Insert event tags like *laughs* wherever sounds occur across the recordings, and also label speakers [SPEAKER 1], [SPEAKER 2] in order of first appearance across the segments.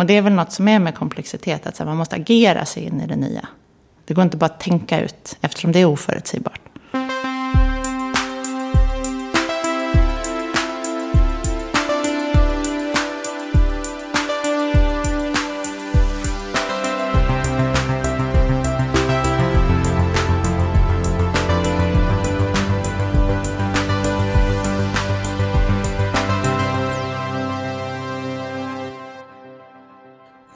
[SPEAKER 1] Och det är väl något som är med komplexitet, att man måste agera sig in i det nya. Det går inte bara att tänka ut, eftersom det är oförutsägbart.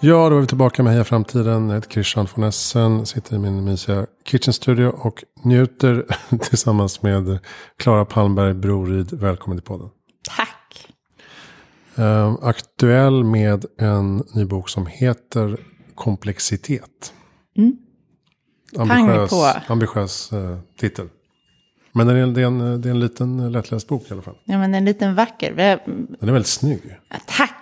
[SPEAKER 2] Ja, då är vi tillbaka med Heja Framtiden. Jag heter Christian von Essen. Sitter i min mysiga kitchen studio och njuter *laughs* tillsammans med Klara Palmberg Brorid. Välkommen till podden.
[SPEAKER 1] Tack!
[SPEAKER 2] Uh, aktuell med en ny bok som heter Komplexitet.
[SPEAKER 1] Mm.
[SPEAKER 2] Ambitiös, ambitiös uh, titel. Men det är, en, det, är en, det är en liten lättläst bok i alla fall.
[SPEAKER 1] Ja, men en liten vacker.
[SPEAKER 2] Den är väldigt snygg.
[SPEAKER 1] Ja, tack!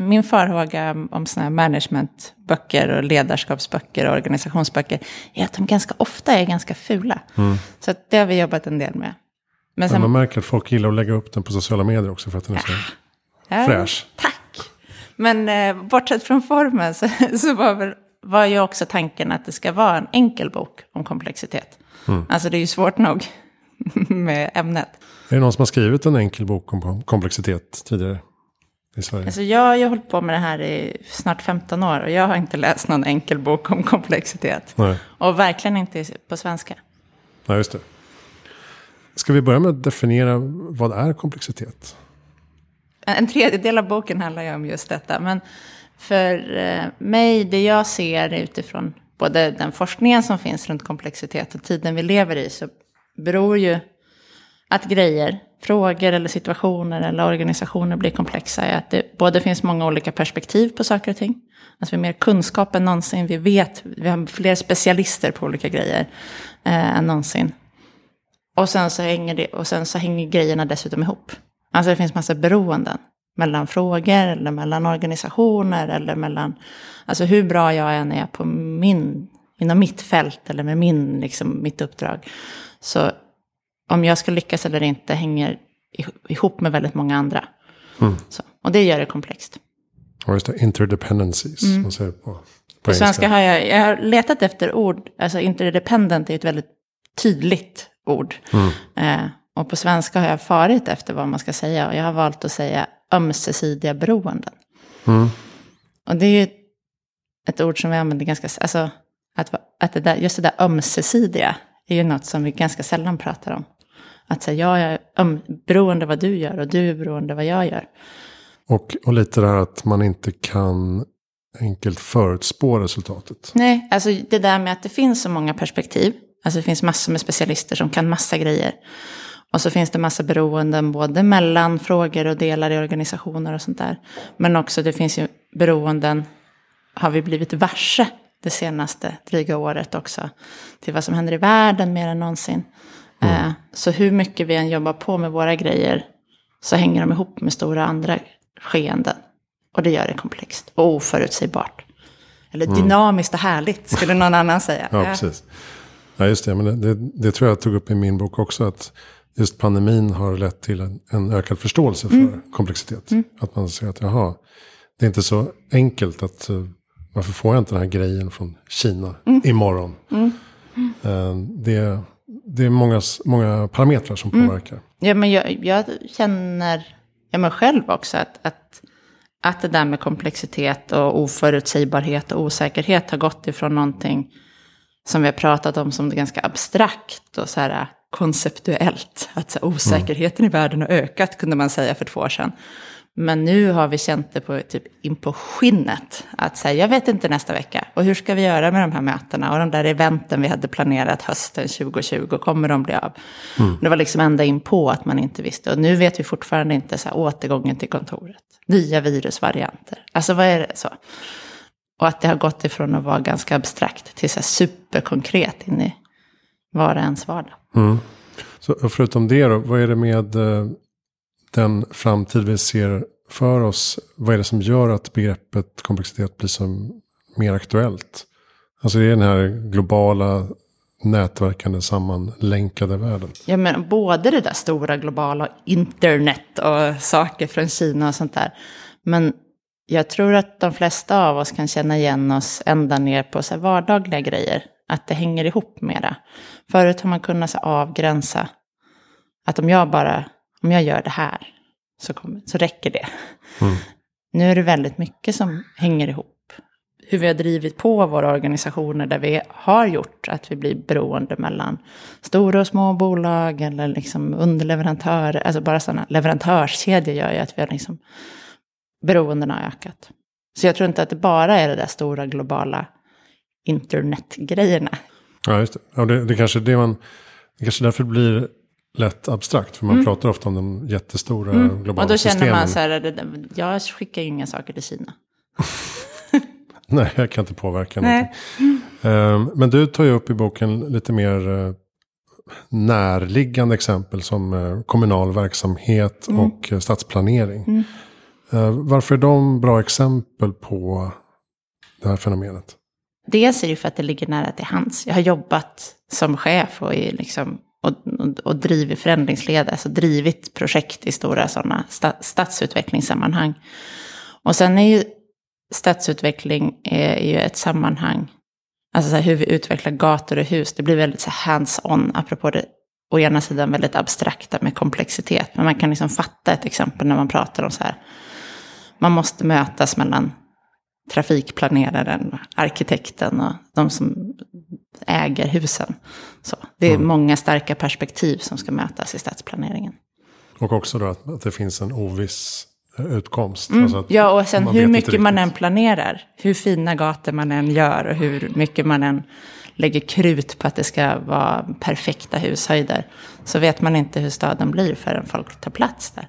[SPEAKER 1] Min farhåga om sådana här managementböcker och ledarskapsböcker och organisationsböcker är att de ganska ofta är ganska fula. Mm. Så det har vi jobbat en del med.
[SPEAKER 2] Men, sen, man märker att folk gillar att lägga upp den på sociala medier också för att den är så ja, fräsch.
[SPEAKER 1] Tack! Men eh, bortsett från formen så, *laughs* så var, väl, var ju också tanken att det ska vara en enkel bok om komplexitet. Mm. Alltså det är ju svårt nog *laughs* med ämnet.
[SPEAKER 2] Är det någon som har skrivit en enkel bok om komplexitet tidigare? I Sverige?
[SPEAKER 1] Alltså jag har ju hållit på med det här i snart 15 år och jag har inte läst någon enkel bok om komplexitet.
[SPEAKER 2] Nej.
[SPEAKER 1] Och verkligen inte på svenska.
[SPEAKER 2] Nej, just det. Ska vi börja med att definiera vad är komplexitet?
[SPEAKER 1] En tredjedel av boken handlar ju om just detta. Men för eh, mig, det jag ser utifrån både den forskningen som finns runt komplexitet och tiden vi lever i, så beror ju att grejer, frågor eller situationer eller organisationer blir komplexa är att det både finns många olika perspektiv på saker och ting. Alltså vi har mer kunskap än någonsin, vi vet, vi har fler specialister på olika grejer eh, än någonsin. Och sen, så hänger det, och sen så hänger grejerna dessutom ihop. Alltså det finns massa beroenden mellan frågor eller mellan organisationer eller mellan, alltså hur bra jag än är på min, inom mitt fält eller med min, liksom, mitt uppdrag, så om jag ska lyckas eller inte hänger ihop med väldigt många andra. Mm. Så, och det gör det komplext.
[SPEAKER 2] Och just det, interdependencies. Mm. Man säger på, på,
[SPEAKER 1] på svenska har jag, jag har letat efter ord, alltså interdependent är ett väldigt tydligt ord. Mm. Eh, och på svenska har jag farit efter vad man ska säga. Och jag har valt att säga ömsesidiga beroenden. Mm. Och det är ju ett ord som vi använder ganska, alltså att, att det där, just det där ömsesidiga är ju något som vi ganska sällan pratar om. Att säga, jag är beroende av vad du gör och du är beroende vad jag gör.
[SPEAKER 2] Och, och lite det här att man inte kan enkelt förutspå resultatet.
[SPEAKER 1] Nej, alltså det där med att det finns så många perspektiv. Alltså det finns massor med specialister som kan massa grejer. Och så finns det massa beroenden både mellan frågor och delar i organisationer och sånt där. Men också det finns ju beroenden, har vi blivit varse det senaste dryga året också. Till vad som händer i världen mer än någonsin. Mm. Eh, så hur mycket vi än jobbar på med våra grejer så hänger de ihop med stora andra skeenden. Och det gör det komplext och oförutsägbart. Eller mm. dynamiskt och härligt skulle någon annan säga. *laughs*
[SPEAKER 2] ja, precis. Ja, just det. Men det, det, det, tror jag tog upp i min bok också. Att just pandemin har lett till en, en ökad förståelse för mm. komplexitet. Mm. Att man ser att jaha, det är inte så enkelt att eh, varför får jag inte den här grejen från Kina mm. imorgon? Mm. Mm. Det, det är många, många parametrar som mm. påverkar.
[SPEAKER 1] Ja, men jag, jag känner jag mig själv också att, att, att det där med komplexitet och oförutsägbarhet och osäkerhet har gått ifrån någonting som vi har pratat om som ganska abstrakt och så här konceptuellt. Att så här, osäkerheten mm. i världen har ökat kunde man säga för två år sedan. Men nu har vi känt det på, typ, in på skinnet. Att säga, jag vet inte nästa vecka. Och hur ska vi göra med de här mötena? Och de där eventen vi hade planerat hösten 2020, kommer de bli av? Mm. Det var liksom ända in på att man inte visste. Och nu vet vi fortfarande inte så här, återgången till kontoret. Nya virusvarianter. Alltså vad är det så? Och att det har gått ifrån att vara ganska abstrakt till så här superkonkret in i var och ens vardag.
[SPEAKER 2] Mm. Så förutom det då, vad är det med eh, den framtid vi ser för oss, vad är det som gör att begreppet komplexitet blir så mer aktuellt? Alltså det är den här globala nätverkande sammanlänkade världen.
[SPEAKER 1] Ja men både det där stora globala internet och saker från Kina och sånt där. Men jag tror att de flesta av oss kan känna igen oss ända ner på så vardagliga grejer. Att det hänger ihop mera. Förut har man kunnat så avgränsa att om jag bara, om jag gör det här så, kommer, så räcker det. Mm. Nu är det väldigt mycket som hänger ihop. Hur vi har drivit på våra organisationer där vi har gjort att vi blir beroende mellan stora och små bolag eller liksom underleverantörer. Alltså bara sådana leverantörskedjor gör ju att vi har liksom beroendena har ökat. Så jag tror inte att det bara är det där stora globala internetgrejerna.
[SPEAKER 2] Ja, just det. Ja, det, det kanske är det man... Det kanske därför blir lätt abstrakt. För man mm. pratar ofta om de jättestora mm. globala
[SPEAKER 1] Och då
[SPEAKER 2] känner
[SPEAKER 1] systemen. man så här, jag skickar ju inga saker till Kina. *laughs*
[SPEAKER 2] Nej, jag kan inte påverka Nej. någonting. Mm. Men du tar ju upp i boken lite mer eh, närliggande exempel som eh, kommunal verksamhet mm. och stadsplanering. Mm. Varför är de bra exempel på det här fenomenet?
[SPEAKER 1] Dels är det för att det ligger nära till hands. Jag har jobbat som chef och, i liksom, och, och, drivit förändringsledare, alltså drivit projekt i stora sådana stadsutvecklingssammanhang. Och sen är ju stadsutveckling eh, är ju ett sammanhang, alltså hur vi utvecklar gator och hus, det blir väldigt hands-on, apropå det å ena sidan väldigt abstrakta med komplexitet. Men man kan liksom fatta ett exempel när man pratar om så här, man måste mötas mellan trafikplaneraren, arkitekten och de som äger husen. Så, det är mm. många starka perspektiv som ska mötas i stadsplaneringen.
[SPEAKER 2] Och också då att, att det finns en oviss eh, utkomst.
[SPEAKER 1] Mm. Alltså ja, och sen hur mycket man än planerar, hur fina gator man än gör och hur mycket man än lägger krut på att det ska vara perfekta hushöjder, så vet man inte hur staden blir förrän folk tar plats där.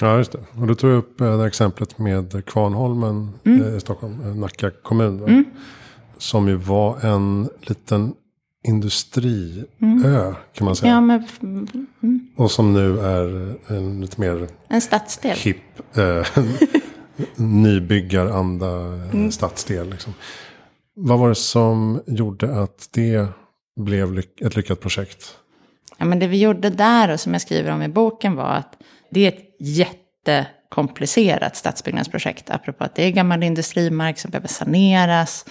[SPEAKER 2] Ja, just det. Och du tog upp eh, det exemplet med Kvarnholmen mm. Eh, i Stockholm, eh, Nacka kommun. Mm. Som ju var en liten industriö mm. kan man säga.
[SPEAKER 1] Ja, men,
[SPEAKER 2] mm. Och som nu är en lite mer
[SPEAKER 1] en stadsdel.
[SPEAKER 2] hipp, eh, *laughs* nybyggaranda mm. stadsdel. Liksom. Vad var det som gjorde att det blev lyck ett lyckat projekt?
[SPEAKER 1] Ja, men det vi gjorde där och som jag skriver om i boken var att det är ett jättekomplicerat stadsbyggnadsprojekt. Apropå att det är gammal industrimark som behöver saneras.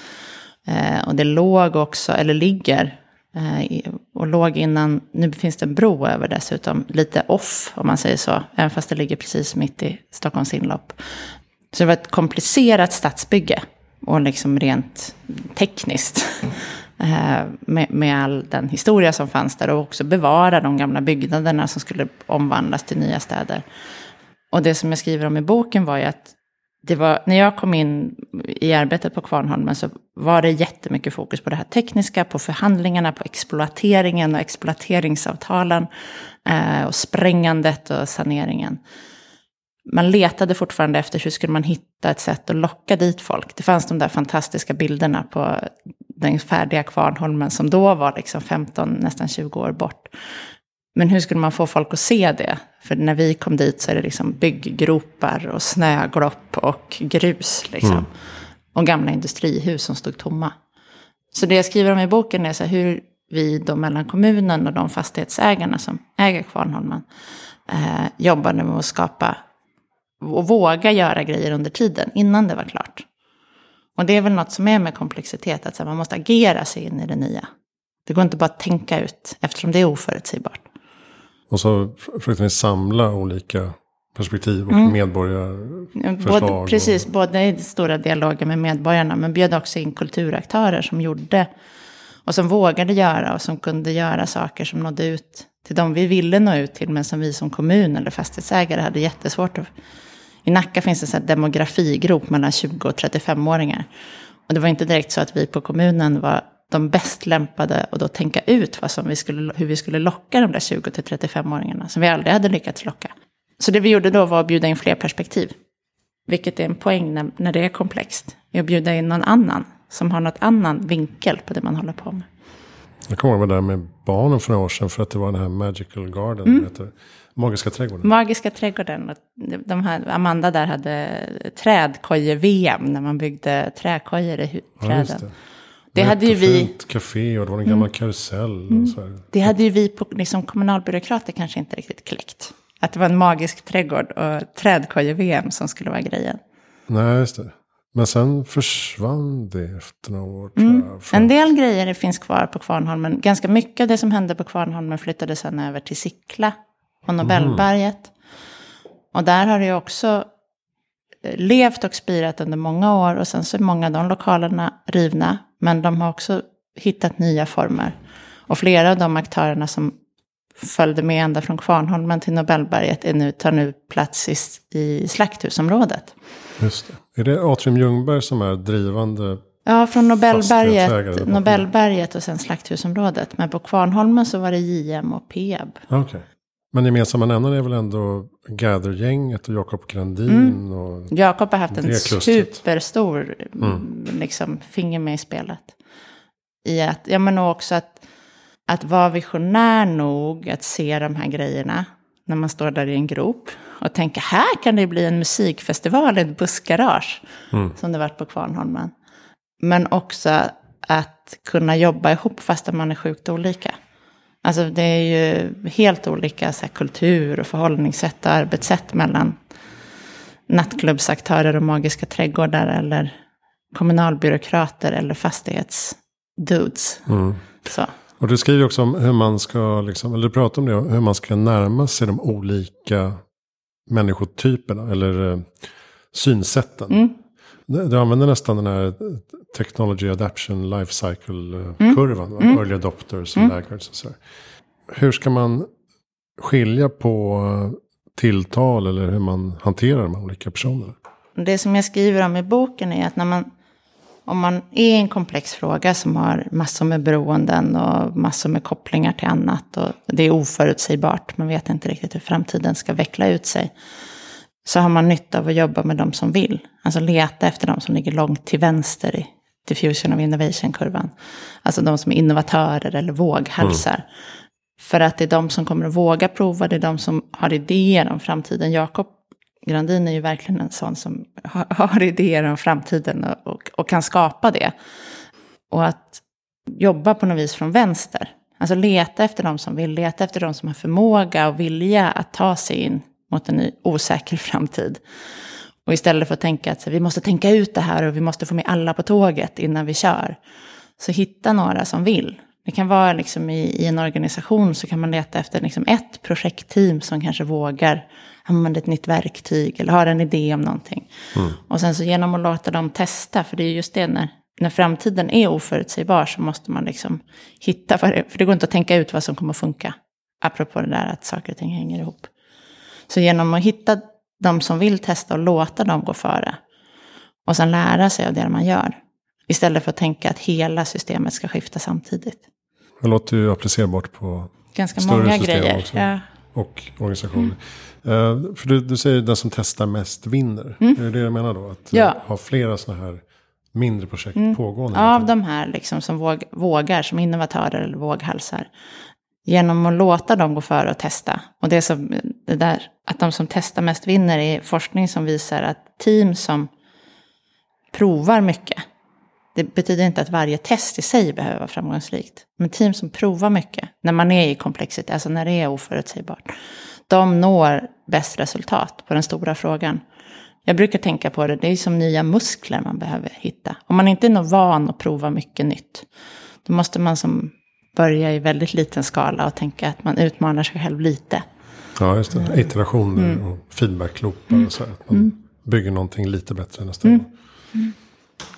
[SPEAKER 1] Eh, och det låg också, eller ligger, eh, och låg innan, nu finns det en bro över dessutom, lite off om man säger så. Även fast det ligger precis mitt i Stockholms inlopp. Så det var ett komplicerat stadsbygge. Och liksom rent tekniskt. Eh, med, med, all den historia som fanns där och också bevara de gamla byggnaderna som skulle omvandlas till nya städer. Och det som jag skriver om i boken var ju att det var, när jag kom in i arbetet på Kvarnholmen så var det jättemycket fokus på det här tekniska, på förhandlingarna, på exploateringen och exploateringsavtalen eh, och sprängandet och saneringen. Man letade fortfarande efter hur skulle man hitta ett sätt att locka dit folk. Det fanns de där fantastiska bilderna på den färdiga Kvarnholmen som då var liksom 15, nästan 20 år bort. Men hur skulle man få folk att se det? För när vi kom dit så är det liksom bygggropar och snöglopp och grus. Liksom. Mm. Och gamla industrihus som stod tomma. Så det jag skriver om i boken är så hur vi då mellan kommunen och de fastighetsägarna som äger Kvarnholmen eh, jobbade med att skapa och våga göra grejer under tiden innan det var klart. Och det är väl något som är med komplexitet, att man måste agera sig in i det nya. Det går inte bara att tänka ut, eftersom det är oförutsägbart.
[SPEAKER 2] Och så försökte ni samla olika perspektiv och mm. medborgarförslag.
[SPEAKER 1] Både, precis, och... både i stora dialoger med medborgarna, men bjöd också in kulturaktörer som gjorde och som vågade göra och som kunde göra saker som nådde ut till de vi ville nå ut till, men som vi som kommun eller fastighetsägare hade jättesvårt att i Nacka finns det en demografigrop mellan 20 och 35-åringar. Och det var inte direkt så att vi på kommunen var de bäst lämpade och då tänka ut vad som vi skulle, hur vi skulle locka de där 20 till 35-åringarna som vi aldrig hade lyckats locka. Så det vi gjorde då var att bjuda in fler perspektiv. Vilket är en poäng när, när det är komplext. Är att bjuda in någon annan som har något annan vinkel på det man håller på med.
[SPEAKER 2] Jag kommer ihåg det där med barnen för några år sedan för att det var den här Magical Garden. Mm. Magiska trädgården.
[SPEAKER 1] Magiska trädgården. De här, Amanda där hade trädkoje-VM när man byggde trädkojor i träden. Ja, det.
[SPEAKER 2] Det hade ju vi... café och det var en gammal mm. karusell. Och så här.
[SPEAKER 1] Det hade ju vi på, liksom, kommunalbyråkrater kanske inte riktigt kläckt. Att det var en magisk trädgård och trädkoje-VM som skulle vara grejen.
[SPEAKER 2] Nej, just det. Men sen försvann det efter några år.
[SPEAKER 1] Mm. En del grejer finns kvar på Kvarnholmen. Ganska mycket av det som hände på Kvarnholmen flyttade sedan över till Sickla och Nobelberget. Och där har det ju också eh, levt och spirat under många år. Och sen så är många av de lokalerna rivna. Men de har också hittat nya former. Och flera av de aktörerna som följde med ända från Kvarnholmen till Nobelberget är nu, tar nu plats i, i slakthusområdet.
[SPEAKER 2] Just det. Är det Atrium Ljungberg som är drivande?
[SPEAKER 1] Ja, från Nobelberget. Nobelberget och sen slakthusområdet. Men på Kvarnholmen så var det JM och Peab.
[SPEAKER 2] Okej. Men gemensamma nämnaren är väl ändå Gather-gänget och Jakob Grandin
[SPEAKER 1] Mm.
[SPEAKER 2] och...
[SPEAKER 1] Jakob har haft en superstor
[SPEAKER 2] Mm.
[SPEAKER 1] liksom, finger med i spelet. I att, ja men också att, att vara visionär nog att se de här grejerna när man står där i en grop och tänka här kan det bli en musikfestival ett bussgarage.
[SPEAKER 2] Mm.
[SPEAKER 1] Som det varit på Kvarnholmen. Men också att kunna jobba ihop fast man är sjukt olika. Alltså det är ju helt olika så här, kultur och förhållningssätt och arbetssätt mellan nattklubbsaktörer och magiska trädgårdar eller kommunalbyråkrater eller fastighetsdudes.
[SPEAKER 2] Mm.
[SPEAKER 1] Så.
[SPEAKER 2] Och du skriver också om hur man ska, liksom, eller du pratar om det, hur man ska närma sig de olika människotyperna eller eh, synsätten.
[SPEAKER 1] Mm.
[SPEAKER 2] Du, använder nästan den här technology adaption life cycle-kurvan. va?
[SPEAKER 1] Mm.
[SPEAKER 2] Early adopters och laggards och så. Hur ska man skilja på eh, tilltal eller hur man hanterar de här olika personerna?
[SPEAKER 1] Det som jag skriver om i boken är att när man, om man är i en komplex fråga som har massor med beroenden och massor med kopplingar till annat och det är oförutsägbart, man vet inte riktigt hur framtiden ska veckla ut sig, så har man nytta av att jobba med de som vill. Alltså leta efter de som ligger långt till vänster i diffusion of innovation-kurvan. Alltså de som är innovatörer eller våghalsar. Mm. För att det är de som kommer att våga prova, det är de som har idéer om framtiden. Jakob Grandin är ju verkligen en sån som har, har idéer om framtiden och, och, och kan skapa det. Och att jobba på något vis från vänster. Alltså leta efter de som vill, leta efter de som har förmåga och vilja att ta sig in mot en ny osäker *laughs* framtid. Och istället för att tänka att vi måste tänka ut det här och vi måste få med alla på tåget innan vi kör. Så hitta några som vill. Det kan vara liksom i, i en organisation så kan man leta efter liksom ett projektteam som kanske vågar använda ett nytt verktyg eller har en idé om någonting. Och sen så genom att låta dem testa, för det är just det när, när framtiden är oförutsägbar så måste man liksom hitta, vad det, för det går inte att tänka ut vad som kommer att funka. Apropå det där att saker och ting hänger ihop. Så genom att hitta de som vill testa och låta dem gå före. Och sen lära sig av det man gör. Istället för att tänka att hela systemet ska skifta samtidigt.
[SPEAKER 2] Det låter ju applicerbart på
[SPEAKER 1] Ganska
[SPEAKER 2] Större
[SPEAKER 1] många
[SPEAKER 2] system
[SPEAKER 1] grejer.
[SPEAKER 2] också.
[SPEAKER 1] Ja.
[SPEAKER 2] och organisationer. Eh, för du, du säger den som testar mest vinner. Är det det jag menar då? Att
[SPEAKER 1] Mm. Ja.
[SPEAKER 2] eh, ha flera sådana här mindre projekt pågående.
[SPEAKER 1] Av de här liksom som våg, vågar, som innovatörer eller våghalsar. Genom att låta dem gå före och testa. Och det, som, det där, att de som testar mest vinner är forskning som visar att team som provar mycket. Det betyder inte att varje test i sig behöver vara framgångsrikt. Men team som provar mycket, när man är i komplexitet, alltså när det är oförutsägbart. De når bäst resultat på den stora frågan. Jag brukar tänka på det, det är som nya muskler man behöver hitta. Om man inte är van att prova mycket nytt, då måste man som börja i väldigt liten skala och tänka att man utmanar sig själv lite.
[SPEAKER 2] Ja, just det. Iterationer
[SPEAKER 1] Mm.
[SPEAKER 2] och feedbackloopar och så här. Att man bygger någonting lite bättre nästa
[SPEAKER 1] Mm.
[SPEAKER 2] gång.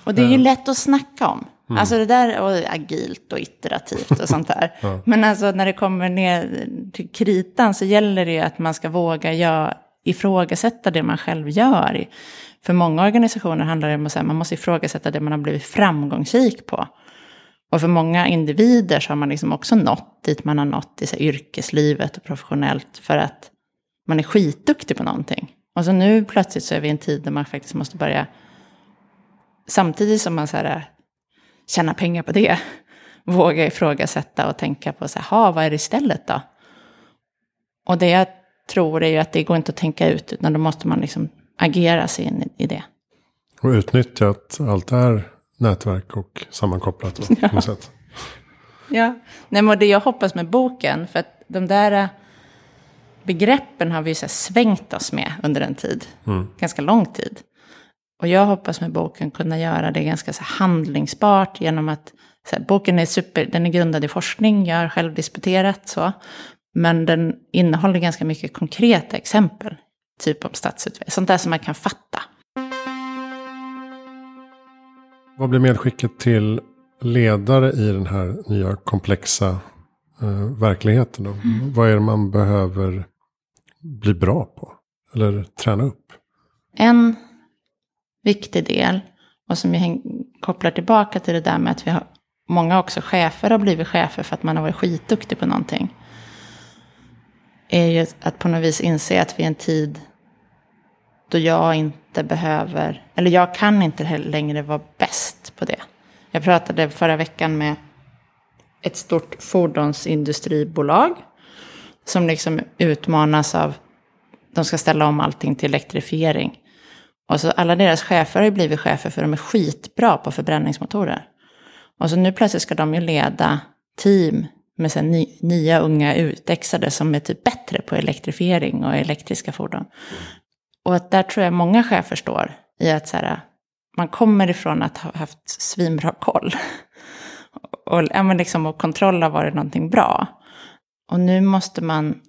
[SPEAKER 1] Och det är ju lätt att snacka om. Alltså det där och agilt och iterativt och sånt där. *laughs* Men alltså när det kommer ner till kritan så gäller det ju att man ska våga göra, ifrågasätta det man själv gör. För många organisationer handlar det om att man måste ifrågasätta det man har blivit framgångsrik på. Och för många individer så har man liksom också nått dit man har nått i så yrkeslivet och professionellt för att man är skitduktig på någonting. Och så nu plötsligt så är vi i en tid där man faktiskt måste börja samtidigt som man så här, eh, tjänar pengar på det, *laughs* våga ifrågasätta och tänka på så här, vad är det istället då? Och det jag tror är ju att det går inte att tänka ut, utan då måste man liksom agera sig in i det.
[SPEAKER 2] Och utnyttja att allt är nätverk och sammankopplat. Då, på något sätt.
[SPEAKER 1] Ja, Nej, men det jag hoppas med boken, för att de där äh, begreppen har vi så svängt oss med under en tid, ganska lång tid. Och jag hoppas med boken kunna göra det ganska så handlingsbart genom att här, boken är super, den är grundad i forskning, jag har själv disputerat så. Men den innehåller ganska mycket konkreta exempel, typ om stadsutveckling, sånt där som man kan fatta.
[SPEAKER 2] Vad blir medskicket till ledare i den här nya komplexa eh, verkligheten? Då? Mm. Vad är det man behöver bli bra på? Eller träna upp?
[SPEAKER 1] En viktig del, och som jag kopplar tillbaka till det där med att vi har, många också chefer har blivit chefer för att man har varit skitduktig på någonting. Är ju att på något vis inse att vi är en tid då jag inte behöver, eller jag kan inte längre vara bäst på det. Jag pratade förra veckan med ett stort fordonsindustribolag som liksom utmanas av, de ska ställa om allting till elektrifiering. Och så alla deras chefer har ju blivit chefer för de är skitbra på förbränningsmotorer. Och så nu plötsligt ska de ju leda team med sen nya unga utexade som är typ bättre på elektrifiering och elektriska fordon. Och att där tror jag många chefer står i att så här, man kommer ifrån att ha haft svinbra koll. *laughs* Och, ja, men liksom, och kontroll har varit någonting bra. Och nu måste man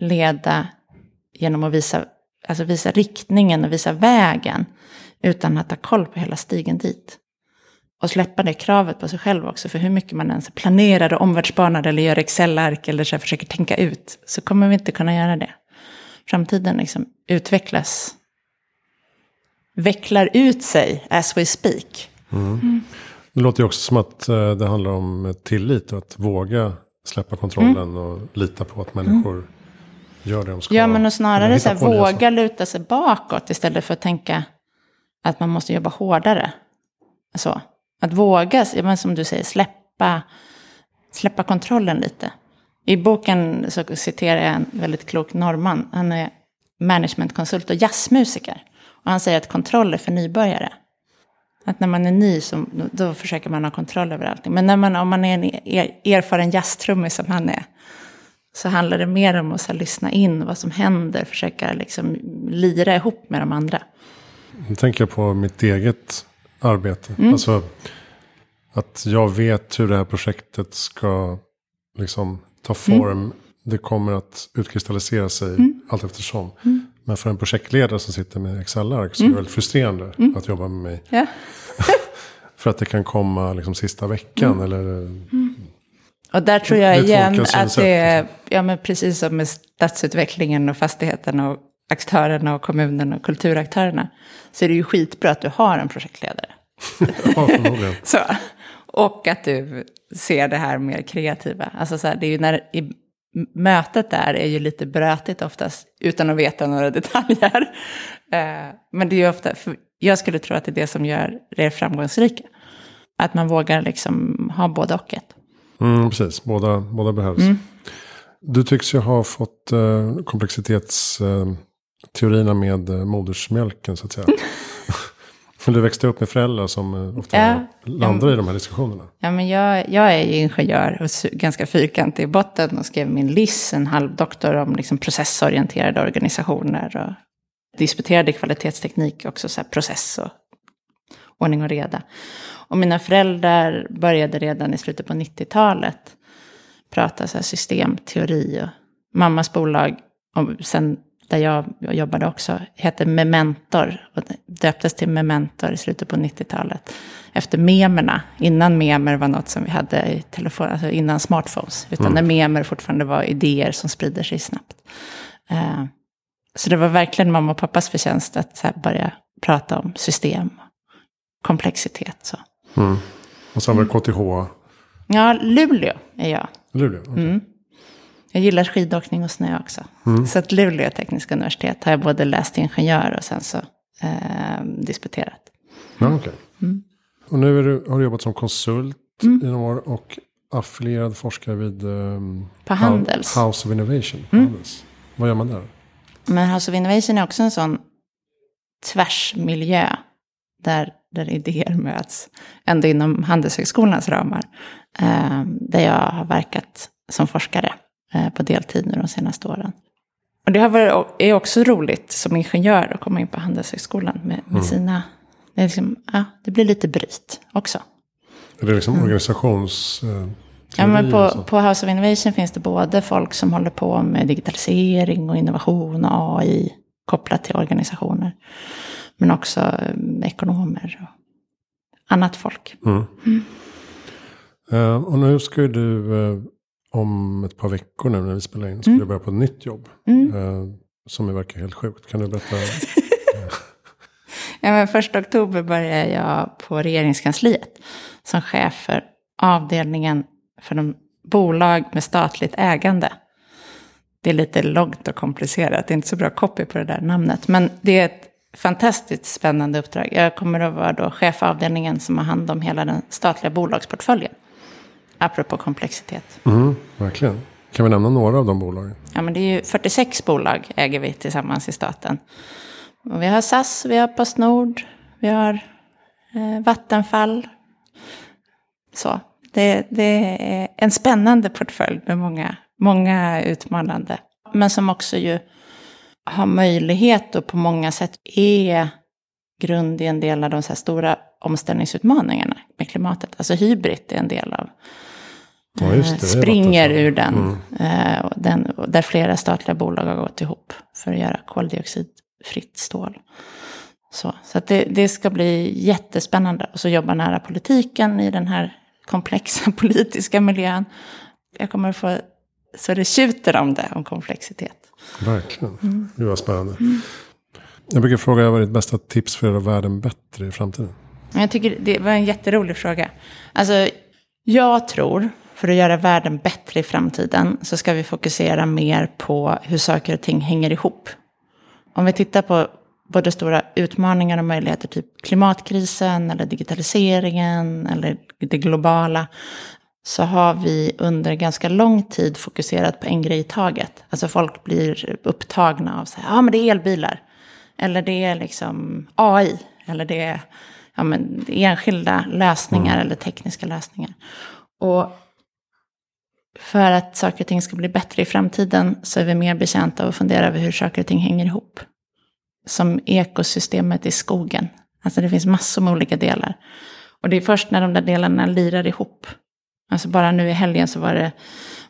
[SPEAKER 1] leda genom att visa, alltså visa riktningen och visa vägen. Utan att ha koll på hela stigen dit. Och släppa det kravet på sig själv också. För hur mycket man ens planerar och omvärldsspanar eller gör Excel-ark eller så försöker tänka ut. Så kommer vi inte kunna göra det. Framtiden liksom utvecklas. Vecklar ut sig as we speak.
[SPEAKER 2] Mm. Mm. Det låter ju också som att eh, det handlar om tillit och att våga släppa kontrollen mm. och lita på att människor mm. gör det de ska.
[SPEAKER 1] Ja, men och snarare så här, våga luta sig bakåt istället för att tänka att man måste jobba hårdare. Så. Att våga, men som du säger, släppa, släppa kontrollen lite. I boken så citerar jag en väldigt klok norrman. Han är managementkonsult och jazzmusiker. Och han säger att kontroll är för nybörjare. Att när man är ny så, då försöker man ha kontroll över allting. Men när man, om man är en erfaren jazztrummis som han är, så handlar det mer om att så lyssna in vad som händer, försöka liksom lira ihop med de andra.
[SPEAKER 2] Nu tänker jag på mitt eget arbete. Mm. Alltså att jag vet hur det här projektet ska liksom ta form. Mm. Det kommer att utkristallisera sig mm. allt eftersom. Mm. Men för en projektledare som sitter med Excel-ark så är det mm. väldigt frustrerande mm. att jobba med mig. Ja. *laughs* för att det kan komma liksom sista veckan mm. eller...
[SPEAKER 1] Och där tror jag igen att det är, liksom. ja men precis som med stadsutvecklingen och fastigheten och aktörerna och kommunen och kulturaktörerna. Så är det ju skitbra att du har en projektledare. *laughs*
[SPEAKER 2] ja, *laughs*
[SPEAKER 1] så. Och att du ser det här mer kreativa. Alltså så här, det är ju när i mötet där är ju lite brötigt oftast, utan att veta några *laughs* detaljer. Eh, men det är ju ofta, jag skulle tro att det är det som gör det framgångsrika. Att man vågar liksom ha både och ett.
[SPEAKER 2] Mm, precis, båda, båda behövs. Mm. Du tycks ju ha fått eh, komplexitetsteorierna eh, med eh, modersmjölken så att säga. *laughs* Du växte upp med föräldrar som eh, ofta ja, landar ja, i de här diskussionerna.
[SPEAKER 1] Ja, men jag, jag är ju ingenjör och ganska fyrkantig i botten och skrev min LIS, en halvdoktor om liksom processorienterade organisationer. Och disputerade kvalitetsteknik, också så process och ordning och reda. Och mina föräldrar började redan i slutet på 90-talet prata så systemteori. Och mammas bolag, och sen där jag jobbade också, hette Mementor. Och döptes till Mementor i slutet på 90-talet. Efter memerna, innan memer var något som vi hade i telefon, alltså innan smartphones. Utan mm. när memer fortfarande var idéer som sprider sig snabbt. Uh, så det var verkligen mamma och pappas förtjänst att så börja prata om system, komplexitet. Så.
[SPEAKER 2] Mm. Och sen var det KTH?
[SPEAKER 1] Ja, Luleå är jag.
[SPEAKER 2] Luleå, okay. mm.
[SPEAKER 1] Jag gillar skidåkning och snö också. Mm. Så att Luleå tekniska universitet har jag både läst ingenjör och sen så eh, disputerat.
[SPEAKER 2] Ja, okay. Mm. Och nu du, har du jobbat som konsult mm. i några år och affilierad forskare vid um,
[SPEAKER 1] på Handels.
[SPEAKER 2] House of Innovation. Mm. Handels. Vad gör man där?
[SPEAKER 1] Men House of Innovation är också en sån tvärsmiljö. Där, där idéer möts. Ändå inom Handelshögskolans ramar. Eh, där jag har verkat som forskare. Eh, på deltid nu de senaste åren. Och det har varit, är också roligt som ingenjör att komma in på Handelshögskolan med, med mm. sina Det, är liksom, ja, det blir lite bryt också.
[SPEAKER 2] Är det liksom mm. organisations... Eh,
[SPEAKER 1] ja, men på, på House of Innovation finns det både folk som håller på med digitalisering och innovation och AI kopplat till organisationer. Men också eh, ekonomer och annat folk. Mm. Mm.
[SPEAKER 2] Uh, och nu ska ju du uh, om ett par veckor nu när vi spelar in. Ska mm. börja på ett nytt jobb. Uh, som verkar helt sjukt. Kan du berätta? *laughs*
[SPEAKER 1] ja, men första oktober börjar jag på regeringskansliet. Som chef för avdelningen för de bolag med statligt ägande. Det är lite långt och komplicerat. Det är inte så bra copy på det där namnet. Men det är ett fantastiskt spännande uppdrag. Jag kommer att vara då chef för avdelningen som har hand om hela den statliga bolagsportföljen. Apropå komplexitet.
[SPEAKER 2] Mm, verkligen. Kan vi nämna några av de bolagen?
[SPEAKER 1] Ja, men det är ju 46 bolag äger vi tillsammans i staten. Och vi har SAS, vi har Postnord, vi har eh, Vattenfall. Så, det, det, är en spännande portfölj med många, många utmanande. Men som också ju har möjlighet och på många sätt är grund i en del av de så stora omställningsutmaningarna med klimatet. Alltså hybrid är en del av ja, det, springer ur den, mm. eh, den. Där flera statliga bolag har gått ihop för att göra koldioxidfritt stål. Så, så det, det, ska bli jättespännande. Och så jobba nära politiken i den här komplexa *laughs* politiska miljön. Jag kommer att få så det tjuter om det, om komplexitet.
[SPEAKER 2] Verkligen. Mm. Det var spännande. Mm. Jag brukar fråga vad är ditt bästa tips för att göra världen bättre i framtiden?
[SPEAKER 1] Jag tycker det var en jätterolig fråga. Alltså, jag tror, för att göra världen bättre i framtiden, så ska vi fokusera mer på hur saker och ting hänger ihop. Om vi tittar på både stora utmaningar och möjligheter, typ klimatkrisen eller digitaliseringen eller det globala, så har vi under ganska lång tid fokuserat på en grej i taget. Alltså folk blir upptagna av så här, ja men det är elbilar. Eller det är liksom AI. Eller det är ja, men, enskilda lösningar mm. eller tekniska lösningar. Och för att saker och ting ska bli bättre i framtiden så är vi mer betjänta av att fundera över hur saker och ting hänger ihop. Som ekosystemet i skogen. Alltså det finns massor med olika delar. Och det är först när de där delarna lirar ihop Alltså bara nu i helgen så var det,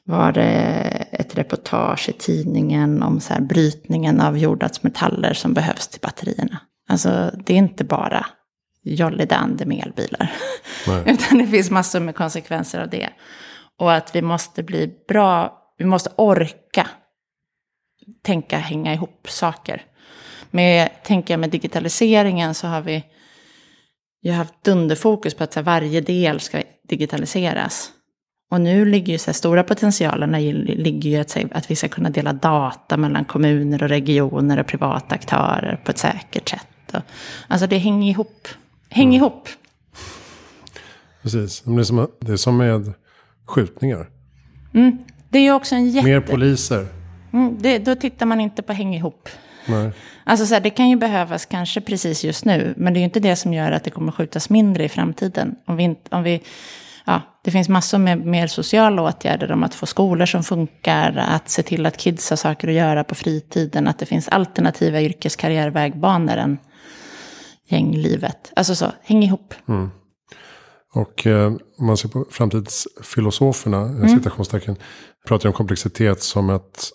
[SPEAKER 1] var det ett reportage i tidningen om så här brytningen av jordartsmetaller som behövs till batterierna. Alltså det är inte bara Jolly Dander med elbilar. *laughs* Utan det finns massor med konsekvenser av det. Och att vi måste bli bra, vi måste orka tänka hänga ihop saker. Med, tänker jag med digitaliseringen så har vi har haft dunderfokus på att här, varje del ska digitaliseras. Och nu ligger ju så här, stora potentialerna ligger ju att, att vi ska kunna dela data mellan kommuner och regioner och privata aktörer på ett säkert sätt. Och, alltså det hänger ihop. Häng mm. ihop.
[SPEAKER 2] Precis, det är, som, det är som med skjutningar.
[SPEAKER 1] Mm. Det är ju också en jätte...
[SPEAKER 2] Mer poliser.
[SPEAKER 1] Mm, det, då tittar man inte på häng ihop. Nej. Alltså så här, det kan ju behövas kanske precis just nu, men det är ju inte det som gör att det kommer skjutas mindre i framtiden. Om vi, om vi, ja, det finns massor med mer sociala åtgärder om att få skolor som funkar, att se till att kids har saker att göra på fritiden, att det finns alternativa yrkeskarriärvägbanor än gänglivet. Alltså så, häng ihop. Mm.
[SPEAKER 2] Och eh, om man ser på framtidsfilosoferna, mm. citationstecken, pratar om komplexitet som att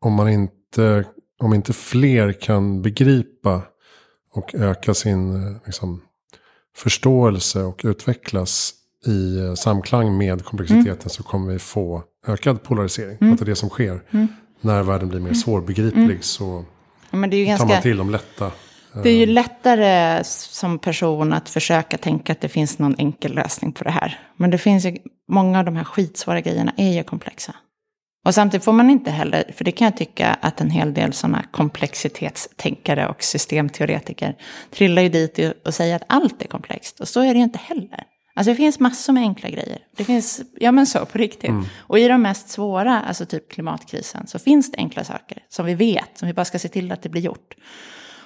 [SPEAKER 2] om man inte om inte fler kan begripa och öka sin eh, liksom, förståelse och utvecklas i eh, samklang med komplexiteten mm. så kommer vi få ökad polarisering. Mm. Att det är det som sker. Mm. När världen blir mer mm. svårbegriplig mm. så ja, tar ganska, man till de lätta.
[SPEAKER 1] Det är ju eh, lättare som person att försöka tänka att det finns någon enkel lösning på det här. Men det finns ju, många av de här skitsvåra grejerna är ju komplexa. Och samtidigt får man inte heller, för det kan jag tycka att en hel del sådana komplexitetstänkare och systemteoretiker trillar ju dit och säger att allt är komplext. Och så är det ju inte heller. Alltså det finns massor med enkla grejer. Det finns, ja men så på riktigt. Mm. Och i de mest svåra, alltså typ klimatkrisen, så finns det enkla saker som vi vet, som vi bara ska se till att det blir gjort.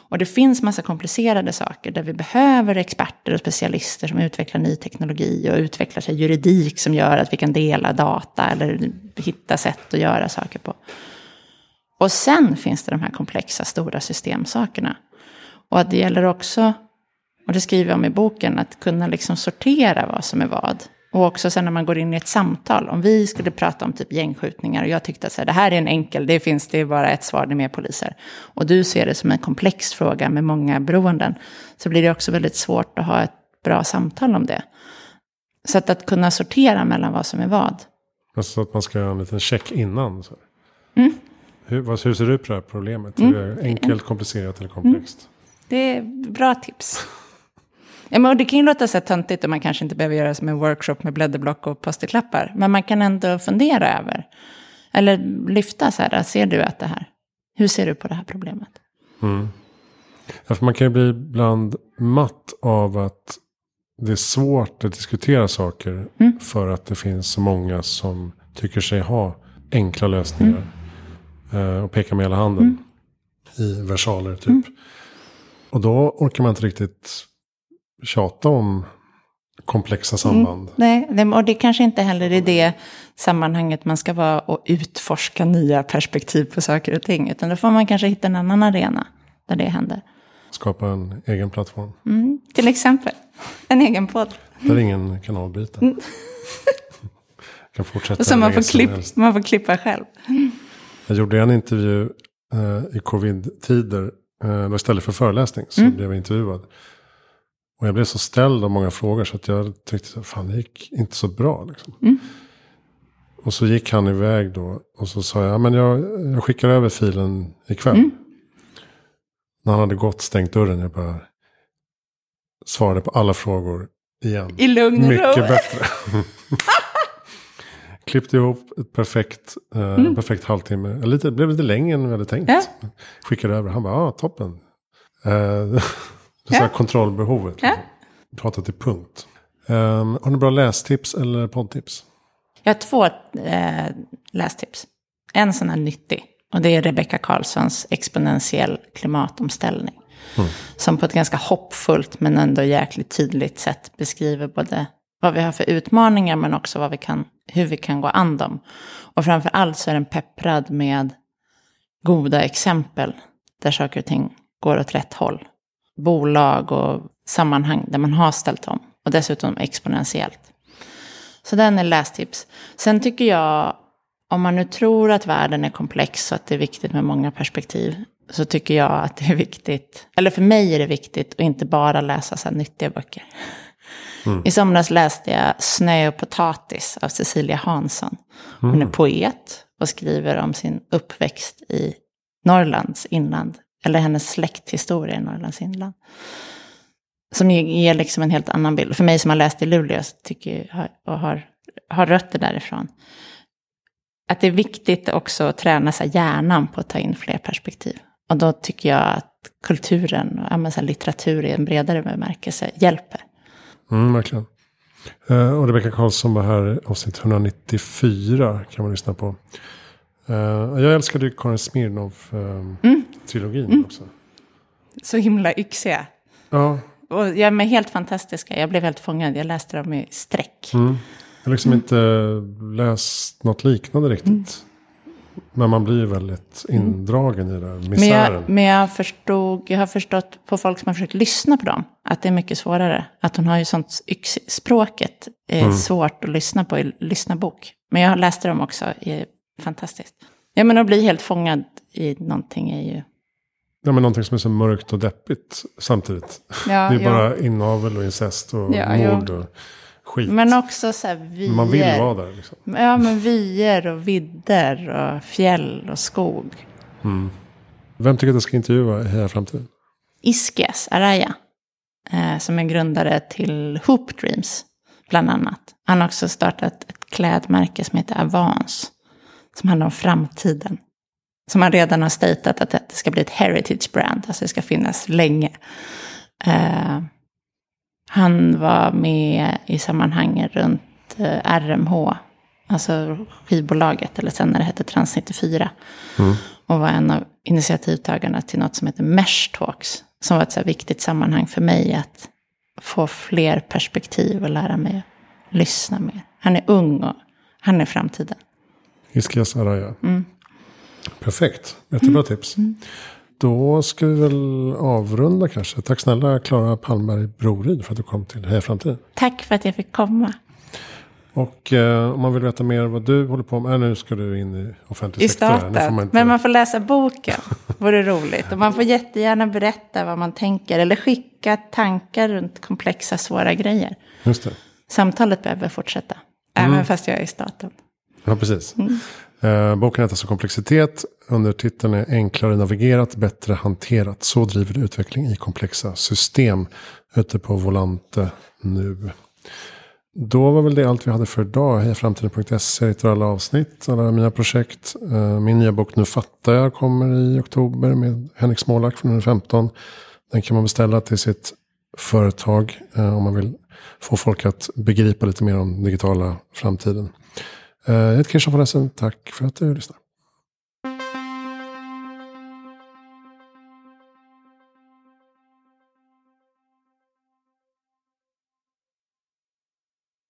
[SPEAKER 1] Och det finns massa komplicerade saker där vi behöver experter och specialister som utvecklar ny teknologi och utvecklar sig juridik som gör att vi kan dela data eller hitta sätt att göra saker på. Och sen finns det de här komplexa stora systemsakerna. Och att det gäller också Och det skriver jag om i boken, att kunna liksom sortera vad som är vad. Och också sen när man går in i ett samtal, om vi skulle prata om typ gängskjutningar och jag tyckte att så här, det här är en enkel, det finns, det är bara ett svar, det är mer poliser. Och du ser det som en komplex fråga med många beroenden. Så blir det också väldigt svårt att ha ett bra samtal om det. Så att, att kunna sortera mellan vad som är vad.
[SPEAKER 2] Alltså att man ska göra en liten check innan. Så. Mm. Hur, hur ser du på det här problemet? Mm. Är det enkelt, komplicerat eller komplext? Mm.
[SPEAKER 1] Det är bra tips. Ja, men det kan ju låta så töntigt och man kanske inte behöver göra som en workshop med blädderblock och post-it-lappar. Men man kan ändå fundera över. Eller lyfta så här, ser du att det här, hur ser du på det här problemet?
[SPEAKER 2] Mm. Ja, man kan ju bli ibland matt av att det är svårt att diskutera saker. Mm. För att det finns så många som tycker sig ha enkla lösningar. Mm. och pekar med hela handen. Mm. I versaler typ. Mm. Och då orkar man inte riktigt tjata om komplexa mm. samband.
[SPEAKER 1] Mm, nej, och det kanske inte heller är det sammanhanget man ska vara och utforska nya perspektiv på saker och ting. Utan då får man kanske hitta en annan arena där det händer.
[SPEAKER 2] Skapa en egen plattform.
[SPEAKER 1] Mm, till exempel. En egen podd.
[SPEAKER 2] Där ingen kan avbryta. Mm. *laughs* kan fortsätta.
[SPEAKER 1] Så man får, klipp, man får klippa själv.
[SPEAKER 2] Jag gjorde en intervju eh, i covid-tider. Eh, istället för föreläsning så mm. blev jag intervjuad. Och jag blev så ställd av många frågor så att jag tyckte fan det gick inte så bra. Liksom. Mm. Och så gick han iväg då och så sa jag, men jag, jag skickar över filen ikväll. Mm. När han hade gått stängt dörren, jag bara svarade på alla frågor igen.
[SPEAKER 1] I lugn och
[SPEAKER 2] Mycket ro. bättre. *laughs* Klippte ihop ett perfekt, eh, mm. perfekt halvtimme. Lite, det blev lite längre än vi hade tänkt. Ja. Skickade över, han bara, ja ah, toppen. Eh, *laughs* ja. kontrollbehovet. Ja. Prata till punkt. Um, har ni bra lästips eller poddtips?
[SPEAKER 1] Jag har två eh, lästips. En sån här nyttig. Och det är Rebecka Karlssons exponentiell klimatomställning. Mm. Som på ett ganska hoppfullt men ändå jäkligt tydligt sätt beskriver både vad vi har för utmaningar men också vad vi kan, hur vi kan gå an dem. Och framför allt så är den pepprad med goda exempel där saker och ting går åt rätt håll bolag och sammanhang där man har ställt om. Och dessutom exponentiellt. Så den är lästips. Sen tycker jag, om man nu tror att världen är komplex och att det är viktigt med många perspektiv, så tycker jag att det är viktigt, eller för mig är det viktigt att inte bara läsa så här nyttiga böcker. Mm. I somras läste jag Snö och potatis av Cecilia Hansson. Hon mm. är poet och skriver om sin uppväxt i Norrlands inland eller hennes släkthistoria i Norrlands inland. Som ger liksom en helt annan bild. För mig som har läst i Luleå tycker, och har, har rötter därifrån. Att det är viktigt också att träna sig hjärnan på att ta in fler perspektiv. Och då tycker jag att kulturen och litteratur i en bredare bemärkelse hjälper.
[SPEAKER 2] Mm, verkligen. Uh, och Rebecka Karlsson var här avsnitt 194 kan man lyssna på. Uh, jag älskade Karin Smirnoff-trilogin uh, mm. också.
[SPEAKER 1] Så himla yxiga.
[SPEAKER 2] Ja.
[SPEAKER 1] Och ja, men helt fantastiska. Jag blev helt fångad. Jag läste dem i streck.
[SPEAKER 2] Mm. Jag har liksom mm. inte läst något liknande riktigt. Mm. Men man blir väldigt mm. indragen i det misären.
[SPEAKER 1] Men, jag, men jag, förstod, jag har förstått på folk som har försökt lyssna på dem. Att det är mycket svårare. Att hon har ju sånt yx, språket är mm. svårt att lyssna på i lyssnarbok. Men jag läste dem också i fantastiskt. Ja, men att bli helt fångad i någonting är ju...
[SPEAKER 2] Ja, men någonting som är så mörkt och deppigt samtidigt. Ja, *laughs* det är ja. bara inavel och incest och ja, mord och skit.
[SPEAKER 1] Men också så här vyer.
[SPEAKER 2] Man vill vara där liksom.
[SPEAKER 1] Ja, men vyer och vidder och fjäll och skog.
[SPEAKER 2] Mm. Vem tycker att jag ska intervjua i Heja Framtid?
[SPEAKER 1] Iskias Araya. Eh, som är grundare till Hoop Dreams, bland annat. Han har också startat ett klädmärke som heter Avance som handlar om framtiden. Som han redan har statat att det ska bli ett heritage brand, alltså det ska finnas länge. Uh, han var med i sammanhanget runt eh, RMH, alltså skivbolaget, eller sen när det hette Trans 94. Mm. Och var en av initiativtagarna till något som heter Mesh Talks. Som var ett så viktigt sammanhang för mig att få fler perspektiv och lära mig lyssna mer. Han är ung och han är framtiden.
[SPEAKER 2] Iskias Araya. Mm. Perfekt, jättebra mm. tips. Mm. då ska vi väl avrunda kanske. Tack snälla Klara Palmberg Broryd för att du kom till Heja Framtiden.
[SPEAKER 1] Tack för att jag fick komma.
[SPEAKER 2] Och eh, om man vill veta mer vad du håller på med. Äh, nu ska du in i offentlig
[SPEAKER 1] I
[SPEAKER 2] sektor. här. Nu får man inte-
[SPEAKER 1] Men man får läsa boken. Vore roligt. Och man får jättegärna berätta vad man tänker. Eller skicka tankar runt komplexa, svåra grejer.
[SPEAKER 2] Just det.
[SPEAKER 1] Samtalet behöver fortsätta.
[SPEAKER 2] Mm.
[SPEAKER 1] Även fast jag är i staten.
[SPEAKER 2] Ja, precis.
[SPEAKER 1] Mm.
[SPEAKER 2] Eh, boken heter alltså Komplexitet. Undertiteln är Enklare navigerat, bättre hanterat. Så driver du utveckling i komplexa system. Ute på Volante nu. Då var väl det allt vi hade för idag. Hejaframtiden.se hittar alla avsnitt, alla mina projekt. Eh, Min nya bok Nu fattar jag kommer i oktober med Henrik Smålack från 115. Den kan man beställa till sitt företag eh, om man vill få folk att begripa lite mer om digitala framtiden. Eh, jag heter Christian von Essen. Tack för att du lyssnar.